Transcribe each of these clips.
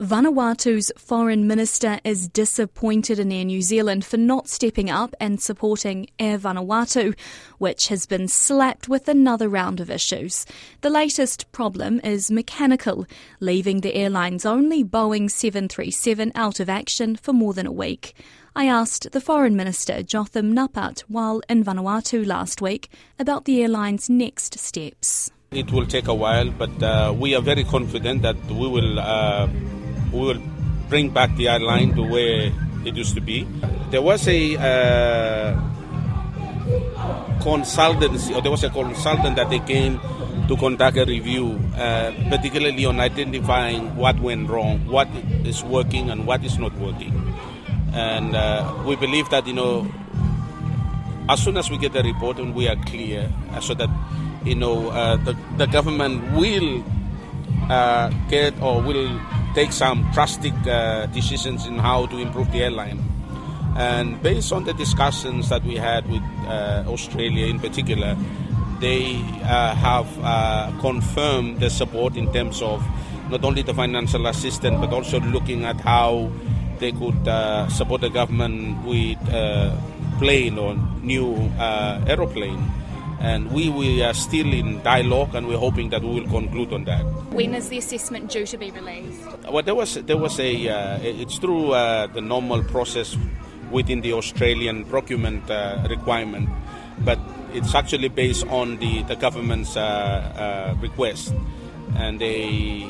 Vanuatu's foreign minister is disappointed in Air New Zealand for not stepping up and supporting Air Vanuatu, which has been slapped with another round of issues. The latest problem is mechanical, leaving the airline's only Boeing 737 out of action for more than a week. I asked the Foreign Minister Jotham Napat while in Vanuatu last week about the airline's next steps. It will take a while, but uh, we are very confident that we will. Uh we will bring back the airline to where it used to be. There was a uh, consultancy, or there was a consultant that they came to conduct a review, uh, particularly on identifying what went wrong, what is working, and what is not working. And uh, we believe that you know, as soon as we get the report and we are clear, uh, so that you know uh, the the government will uh, get or will take some drastic uh, decisions in how to improve the airline. And based on the discussions that we had with uh, Australia in particular, they uh, have uh, confirmed the support in terms of not only the financial assistance but also looking at how they could uh, support the government with uh, plane or new aeroplane and we, we are still in dialogue and we're hoping that we will conclude on that. When is the assessment due to be released? Well, there was there was a uh, it's through uh, the normal process within the Australian procurement uh, requirement, but it's actually based on the the government's uh, uh, request, and they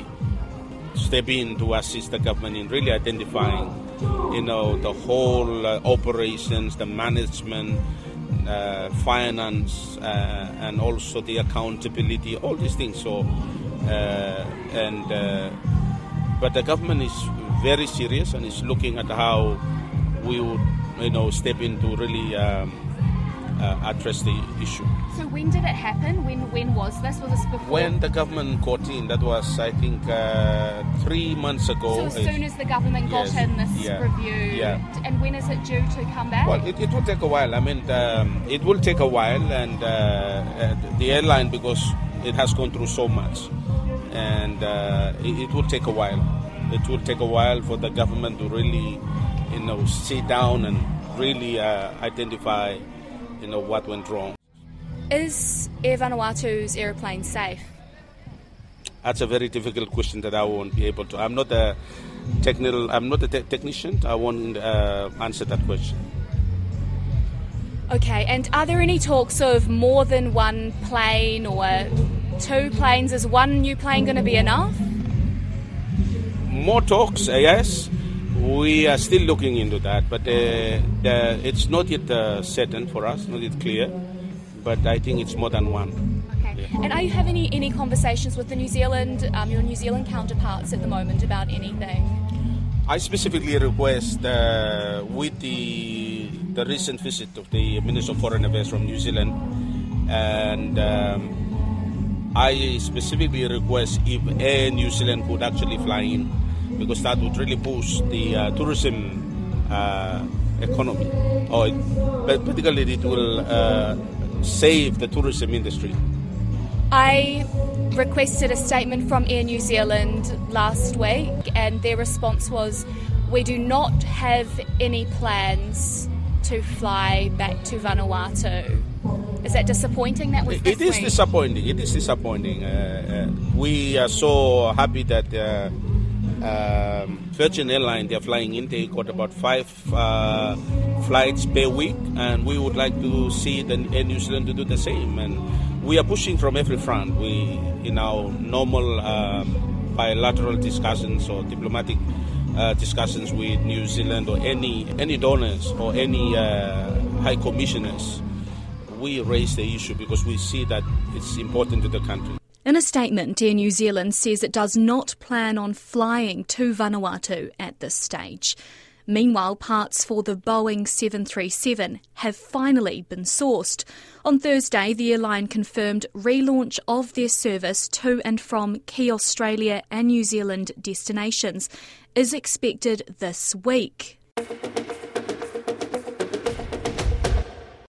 step in to assist the government in really identifying, you know, the whole uh, operations, the management uh, finance, uh, and also the accountability, all these things. So, uh, and but the government is very serious and is looking at how we would, you know, step into really. Um, uh, address the issue. So when did it happen? When when was this? Was this before? When the government got in, that was I think uh, three months ago. So as soon as the government got in this yeah, review, yeah. and when is it due to come back? Well, it, it will take a while. I mean, um, it will take a while, and uh, the airline because it has gone through so much, and uh, it, it will take a while. It will take a while for the government to really, you know, sit down and really uh, identify you know what went wrong. Is Air Vanuatu's aeroplane safe? That's a very difficult question that I won't be able to. I'm not a technical. I'm not a te- technician. I won't uh, answer that question. Okay, and are there any talks of more than one plane or two planes? Is one new plane going to be enough? More talks, uh, yes. We are still looking into that, but uh, the, it's not yet uh, certain for us, not yet clear. But I think it's more than one. Okay. Yeah. And are you having any, any conversations with the New Zealand, um, your New Zealand counterparts at the moment about anything? I specifically request uh, with the the recent visit of the Minister of Foreign Affairs from New Zealand, and um, I specifically request if Air New Zealand could actually fly in because that would really boost the uh, tourism uh, economy, or it, particularly it will uh, save the tourism industry. I requested a statement from Air New Zealand last week, and their response was, "We do not have any plans to fly back to Vanuatu." Is that disappointing? That was it is disappointing. It is disappointing. Uh, uh, we are so happy that uh, um, Virgin Airline, they're flying in. They got about five uh, flights per week, and we would like to see the Air New Zealand to do the same. And we are pushing from every front. We, in our normal um, bilateral discussions or diplomatic uh, discussions with New Zealand or any any donors or any uh, high commissioners, we raise the issue because we see that it's important to the country. In a statement, Air New Zealand says it does not plan on flying to Vanuatu at this stage. Meanwhile, parts for the Boeing 737 have finally been sourced. On Thursday, the airline confirmed relaunch of their service to and from key Australia and New Zealand destinations is expected this week.